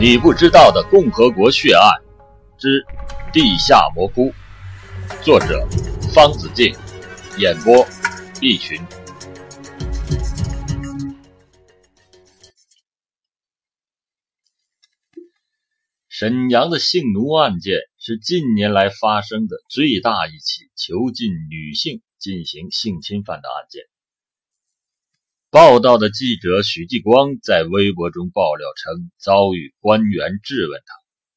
你不知道的共和国血案之地下蘑菇，作者方子敬，演播一群。沈阳的性奴案件是近年来发生的最大一起囚禁女性进行性侵犯的案件。报道的记者许继光在微博中爆料称，遭遇官员质问他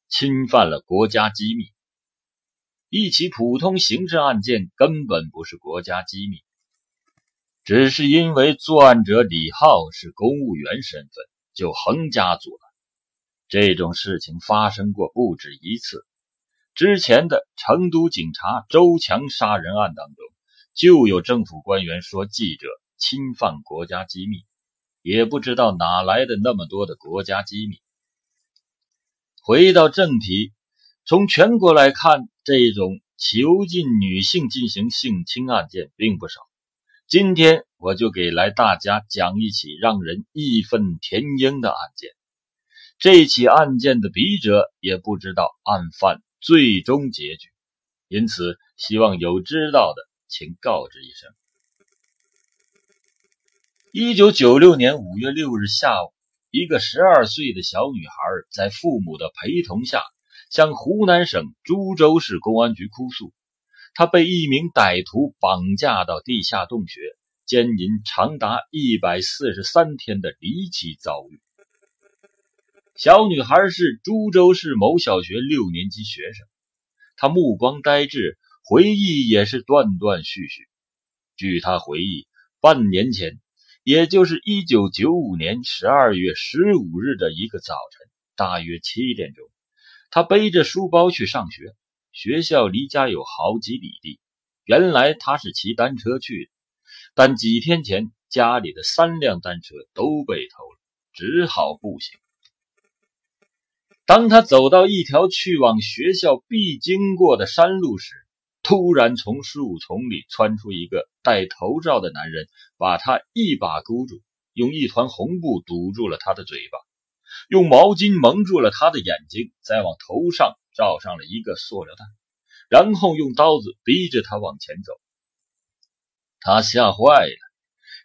侵犯了国家机密。一起普通刑事案件根本不是国家机密，只是因为作案者李浩是公务员身份，就横加阻拦。这种事情发生过不止一次。之前的成都警察周强杀人案当中，就有政府官员说记者。侵犯国家机密，也不知道哪来的那么多的国家机密。回到正题，从全国来看，这种囚禁女性进行性侵案件并不少。今天我就给来大家讲一起让人义愤填膺的案件。这起案件的笔者也不知道案犯最终结局，因此希望有知道的请告知一声。一九九六年五月六日下午，一个十二岁的小女孩在父母的陪同下，向湖南省株洲市公安局哭诉，她被一名歹徒绑架到地下洞穴，奸淫长达一百四十三天的离奇遭遇。小女孩是株洲市某小学六年级学生，她目光呆滞，回忆也是断断续续。据她回忆，半年前。也就是一九九五年十二月十五日的一个早晨，大约七点钟，他背着书包去上学。学校离家有好几里地。原来他是骑单车去的，但几天前家里的三辆单车都被偷了，只好步行。当他走到一条去往学校必经过的山路时，突然，从树丛里窜出一个戴头罩的男人，把他一把箍住，用一团红布堵住了他的嘴巴，用毛巾蒙住了他的眼睛，再往头上罩上了一个塑料袋，然后用刀子逼着他往前走。他吓坏了，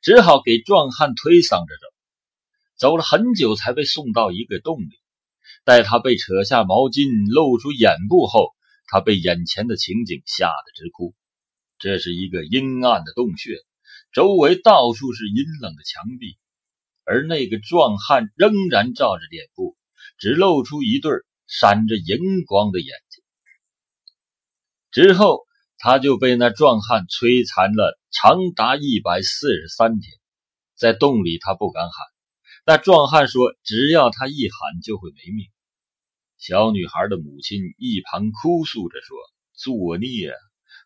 只好给壮汉推搡着走，走了很久才被送到一个洞里。待他被扯下毛巾，露出眼部后，他被眼前的情景吓得直哭。这是一个阴暗的洞穴，周围到处是阴冷的墙壁，而那个壮汉仍然罩着脸部，只露出一对闪着荧光的眼睛。之后，他就被那壮汉摧残了长达一百四十三天。在洞里，他不敢喊，那壮汉说：“只要他一喊，就会没命。”小女孩的母亲一旁哭诉着说：“作孽啊！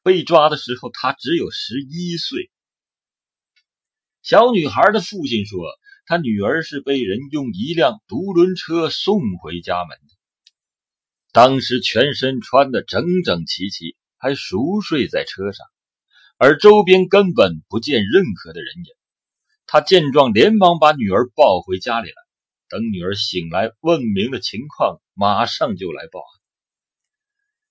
被抓的时候，她只有十一岁。”小女孩的父亲说：“他女儿是被人用一辆独轮车送回家门的，当时全身穿得整整齐齐，还熟睡在车上，而周边根本不见任何的人影。他见状，连忙把女儿抱回家里来。”等女儿醒来，问明了情况，马上就来报案。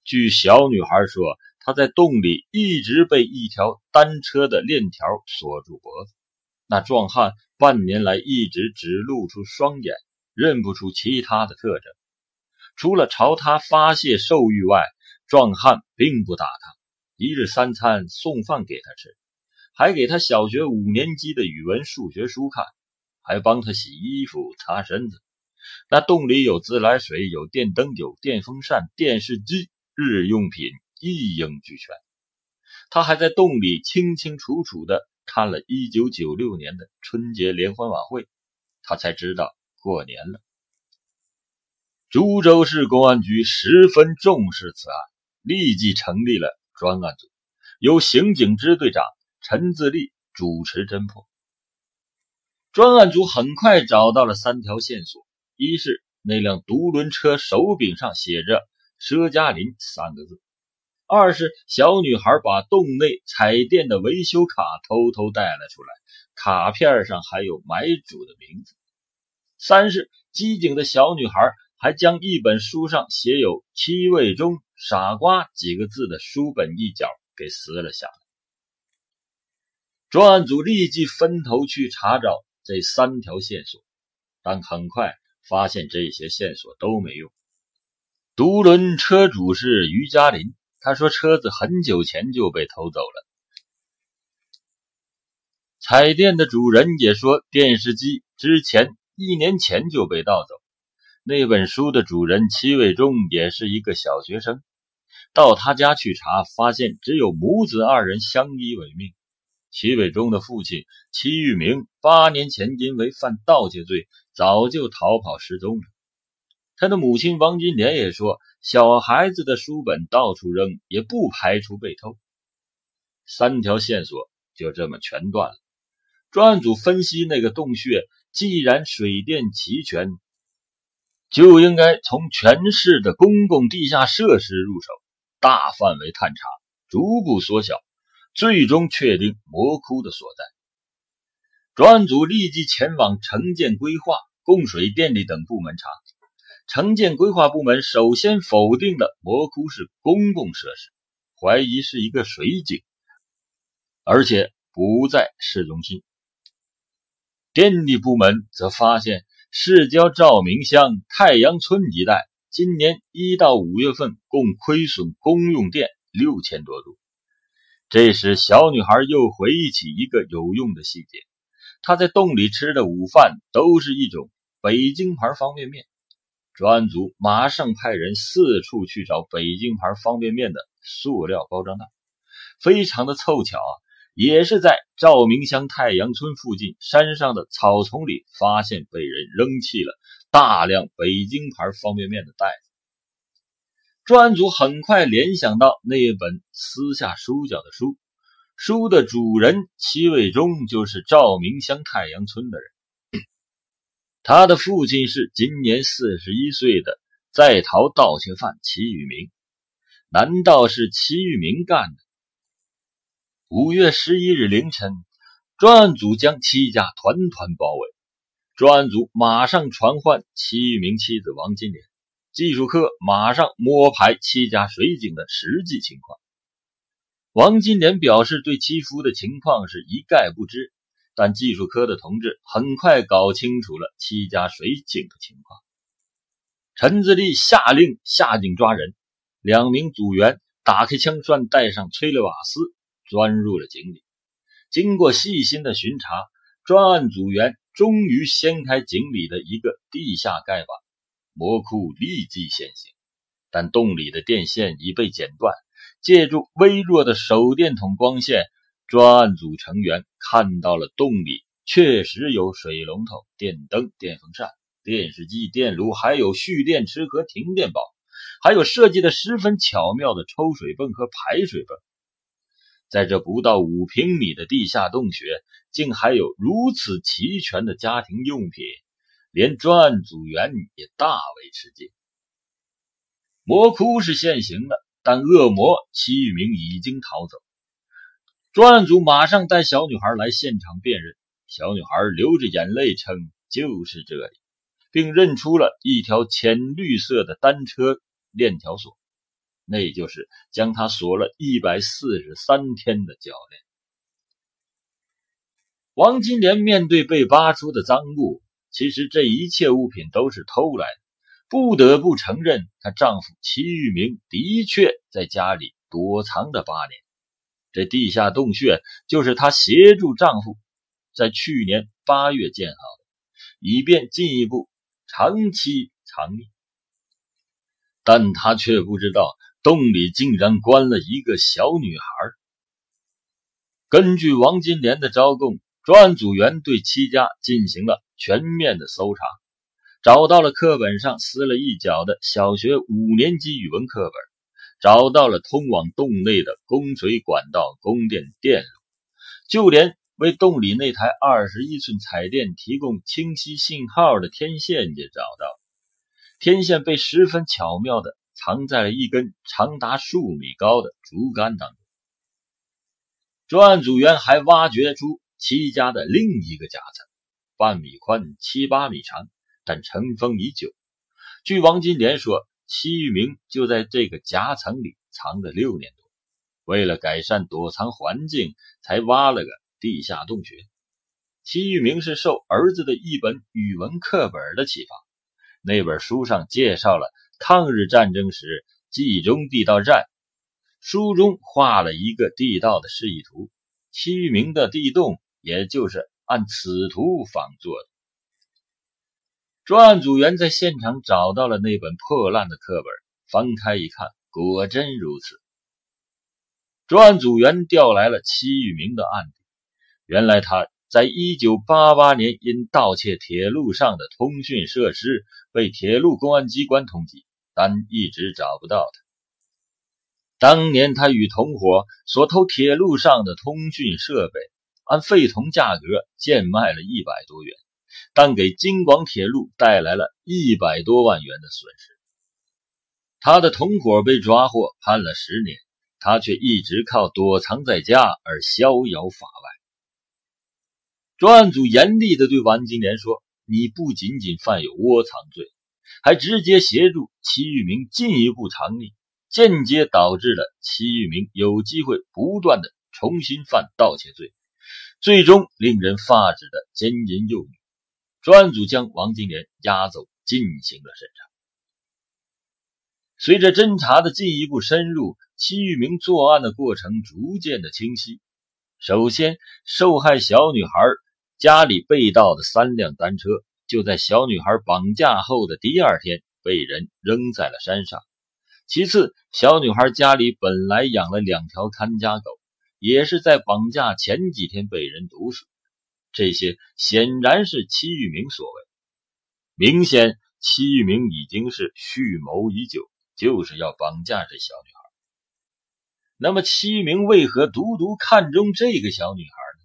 据小女孩说，她在洞里一直被一条单车的链条锁住脖子。那壮汉半年来一直只露出双眼，认不出其他的特征。除了朝他发泄兽欲外，壮汉并不打他，一日三餐送饭给他吃，还给他小学五年级的语文、数学书看。还帮他洗衣服、擦身子。那洞里有自来水，有电灯，有电风扇、电视机，日用品一应俱全。他还在洞里清清楚楚地看了1996年的春节联欢晚会，他才知道过年了。株洲市公安局十分重视此案，立即成立了专案组，由刑警支队长陈自立主持侦破。专案组很快找到了三条线索：一是那辆独轮车手柄上写着“佘嘉林”三个字；二是小女孩把洞内彩电的维修卡偷偷带了出来，卡片上还有买主的名字；三是机警的小女孩还将一本书上写有“戚卫忠傻瓜”几个字的书本一角给撕了下来。专案组立即分头去查找这三条线索，但很快发现这些线索都没用。独轮车主是于嘉林，他说车子很久前就被偷走了。彩电的主人也说电视机之前一年前就被盗走。那本书的主人戚卫忠也是一个小学生，到他家去查，发现只有母子二人相依为命。戚伟忠的父亲戚玉明八年前因为犯盗窃罪，早就逃跑失踪了。他的母亲王金莲也说，小孩子的书本到处扔，也不排除被偷。三条线索就这么全断了。专案组分析，那个洞穴既然水电齐全。就应该从全市的公共地下设施入手，大范围探查，逐步缩小，最终确定魔窟的所在。专案组立即前往城建规划、供水电力等部门查。城建规划部门首先否定了魔窟是公共设施，怀疑是一个水井，而且不在市中心。电力部门则发现。市郊照明乡太阳村一带，今年一到五月份共亏损公用电六千多度。这时，小女孩又回忆起一个有用的细节：他在洞里吃的午饭都是一种北京牌方便面。专案组马上派人四处去找北京牌方便面的塑料包装袋，非常的凑巧啊！也是在照明乡太阳村附近山上的草丛里发现被人扔弃了大量北京牌方便面的袋子。专案组很快联想到那本撕下书角的书，书的主人戚卫忠就是照明乡太阳村的人，他的父亲是今年四十一岁的在逃盗窃犯齐玉明，难道是齐玉明干的？五月十一日凌晨，专案组将戚家团团包围。专案组马上传唤戚玉明妻子王金莲，技术科马上摸排戚家水井的实际情况。王金莲表示对戚夫的情况是一概不知，但技术科的同志很快搞清楚了戚家水井的情况。陈自立下令下井抓人，两名组员打开枪栓，带上催泪瓦斯。钻入了井里，经过细心的巡查，专案组员终于掀开井里的一个地下盖板，魔窟立即现形。但洞里的电线已被剪断，借助微弱的手电筒光线，专案组成员看到了洞里确实有水龙头、电灯、电风扇、电视机、电炉，还有蓄电池和停电宝，还有设计的十分巧妙的抽水泵和排水泵。在这不到五平米的地下洞穴，竟还有如此齐全的家庭用品，连专案组员也大为吃惊。魔窟是现形的，但恶魔齐玉明已经逃走。专案组马上带小女孩来现场辨认，小女孩流着眼泪称就是这里，并认出了一条浅绿色的单车链条锁。那就是将他锁了一百四十三天的脚链。王金莲面对被扒出的赃物，其实这一切物品都是偷来的，不得不承认，她丈夫齐玉明的确在家里躲藏了八年。这地下洞穴就是她协助丈夫在去年八月建好的，以便进一步长期藏匿。但她却不知道。洞里竟然关了一个小女孩。根据王金莲的招供，专案组员对戚家进行了全面的搜查，找到了课本上撕了一角的小学五年级语文课本，找到了通往洞内的供水管道、供电电路，就连为洞里那台二十一寸彩电提供清晰信号的天线也找到，天线被十分巧妙的。藏在了一根长达数米高的竹竿当中。专案组员还挖掘出戚家的另一个夹层，半米宽，七八米长，但尘封已久。据王金莲说，戚玉明就在这个夹层里藏了六年多，为了改善躲藏环境，才挖了个地下洞穴。戚玉明是受儿子的一本语文课本的启发，那本书上介绍了抗日战争时冀中地道战，书中画了一个地道的示意图，戚玉明的地洞也就是按此图仿做的。专案组员在现场找到了那本破烂的课本，翻开一看，果真如此。专案组员调来了戚玉明的案底，原来他。在一九八八年，因盗窃铁路上的通讯设施，被铁路公安机关通缉，但一直找不到他。当年他与同伙所偷铁路上的通讯设备，按废铜价格贱卖了一百多元，但给京广铁路带来了一百多万元的损失。他的同伙被抓获，判了十年，他却一直靠躲藏在家而逍遥法外。专案组严厉地对王金莲说：“你不仅仅犯有窝藏罪，还直接协助戚玉明进一步藏匿，间接导致了戚玉明有机会不断的重新犯盗窃罪，最终令人发指的奸淫幼女。”专案组将王金莲押走进行了审查。随着侦查的进一步深入，戚玉明作案的过程逐渐的清晰。首先，受害小女孩。家里被盗的三辆单车，就在小女孩绑架后的第二天被人扔在了山上。其次，小女孩家里本来养了两条看家狗，也是在绑架前几天被人毒死。这些显然是戚玉明所为，明显戚玉明已经是蓄谋已久，就是要绑架这小女孩。那么，戚玉明为何独独看中这个小女孩呢？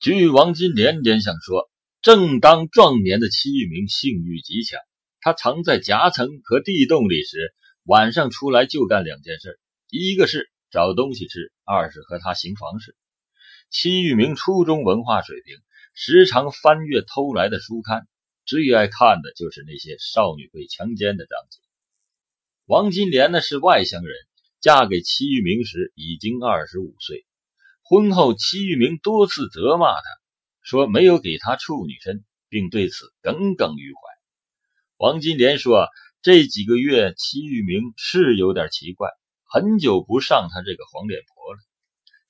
据王金莲联想说，正当壮年的戚玉明性欲极强，他藏在夹层和地洞里时，晚上出来就干两件事：一个是找东西吃，二是和他行房事。戚玉明初中文化水平，时常翻阅偷来的书刊，最爱看的就是那些少女被强奸的章节。王金莲呢是外乡人，嫁给戚玉明时已经二十五岁。婚后，戚玉明多次责骂他，说没有给他处女身，并对此耿耿于怀。王金莲说，这几个月戚玉明是有点奇怪，很久不上他这个黄脸婆。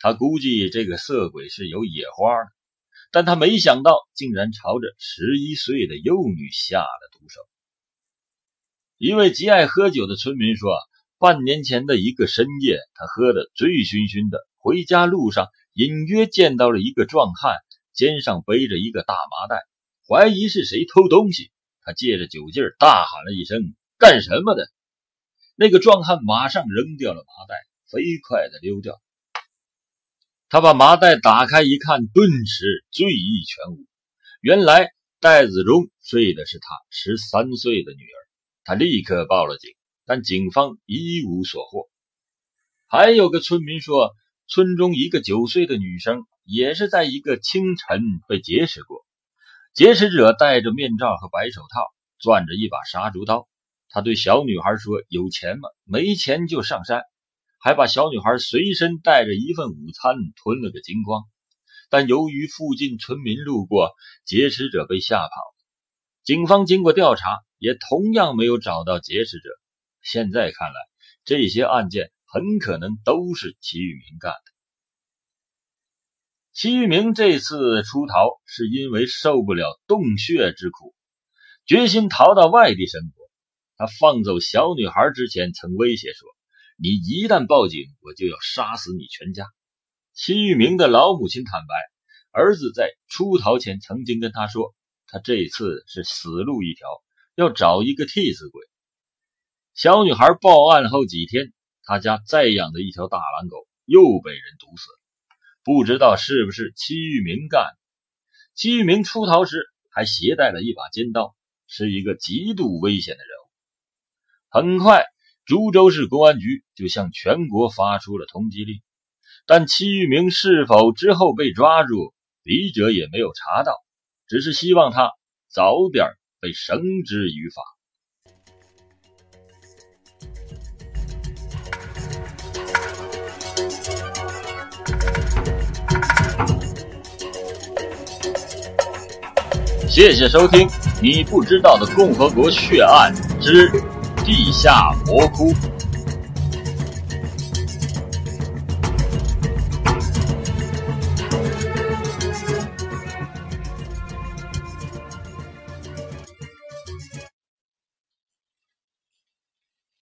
他估计这个色鬼是有野花的，但他没想到竟然朝着十一岁的幼女下了毒手。一位极爱喝酒的村民说，半年前的一个深夜，他喝得醉醺醺的。回家路上，隐约见到了一个壮汉，肩上背着一个大麻袋，怀疑是谁偷东西。他借着酒劲儿大喊了一声：“干什么的？”那个壮汉马上扔掉了麻袋，飞快的溜掉。他把麻袋打开一看，顿时醉意全无。原来袋子中睡的是他十三岁的女儿。他立刻报了警，但警方一无所获。还有个村民说。村中一个九岁的女生也是在一个清晨被劫持过，劫持者戴着面罩和白手套，攥着一把杀猪刀。他对小女孩说：“有钱吗？没钱就上山。”还把小女孩随身带着一份午餐吞了个精光。但由于附近村民路过，劫持者被吓跑。警方经过调查，也同样没有找到劫持者。现在看来，这些案件。很可能都是齐玉明干的。齐玉明这次出逃是因为受不了洞穴之苦，决心逃到外地生活。他放走小女孩之前，曾威胁说：“你一旦报警，我就要杀死你全家。”齐玉明的老母亲坦白，儿子在出逃前曾经跟他说：“他这次是死路一条，要找一个替死鬼。”小女孩报案后几天。他家再养的一条大狼狗又被人毒死了，不知道是不是戚玉明干的。戚玉明出逃时还携带了一把尖刀，是一个极度危险的人物。很快，株洲市公安局就向全国发出了通缉令。但戚玉明是否之后被抓住笔者也没有查到只是希望他早点被绳之以法。谢谢收听你不知道的共和国血案之地下魔窟。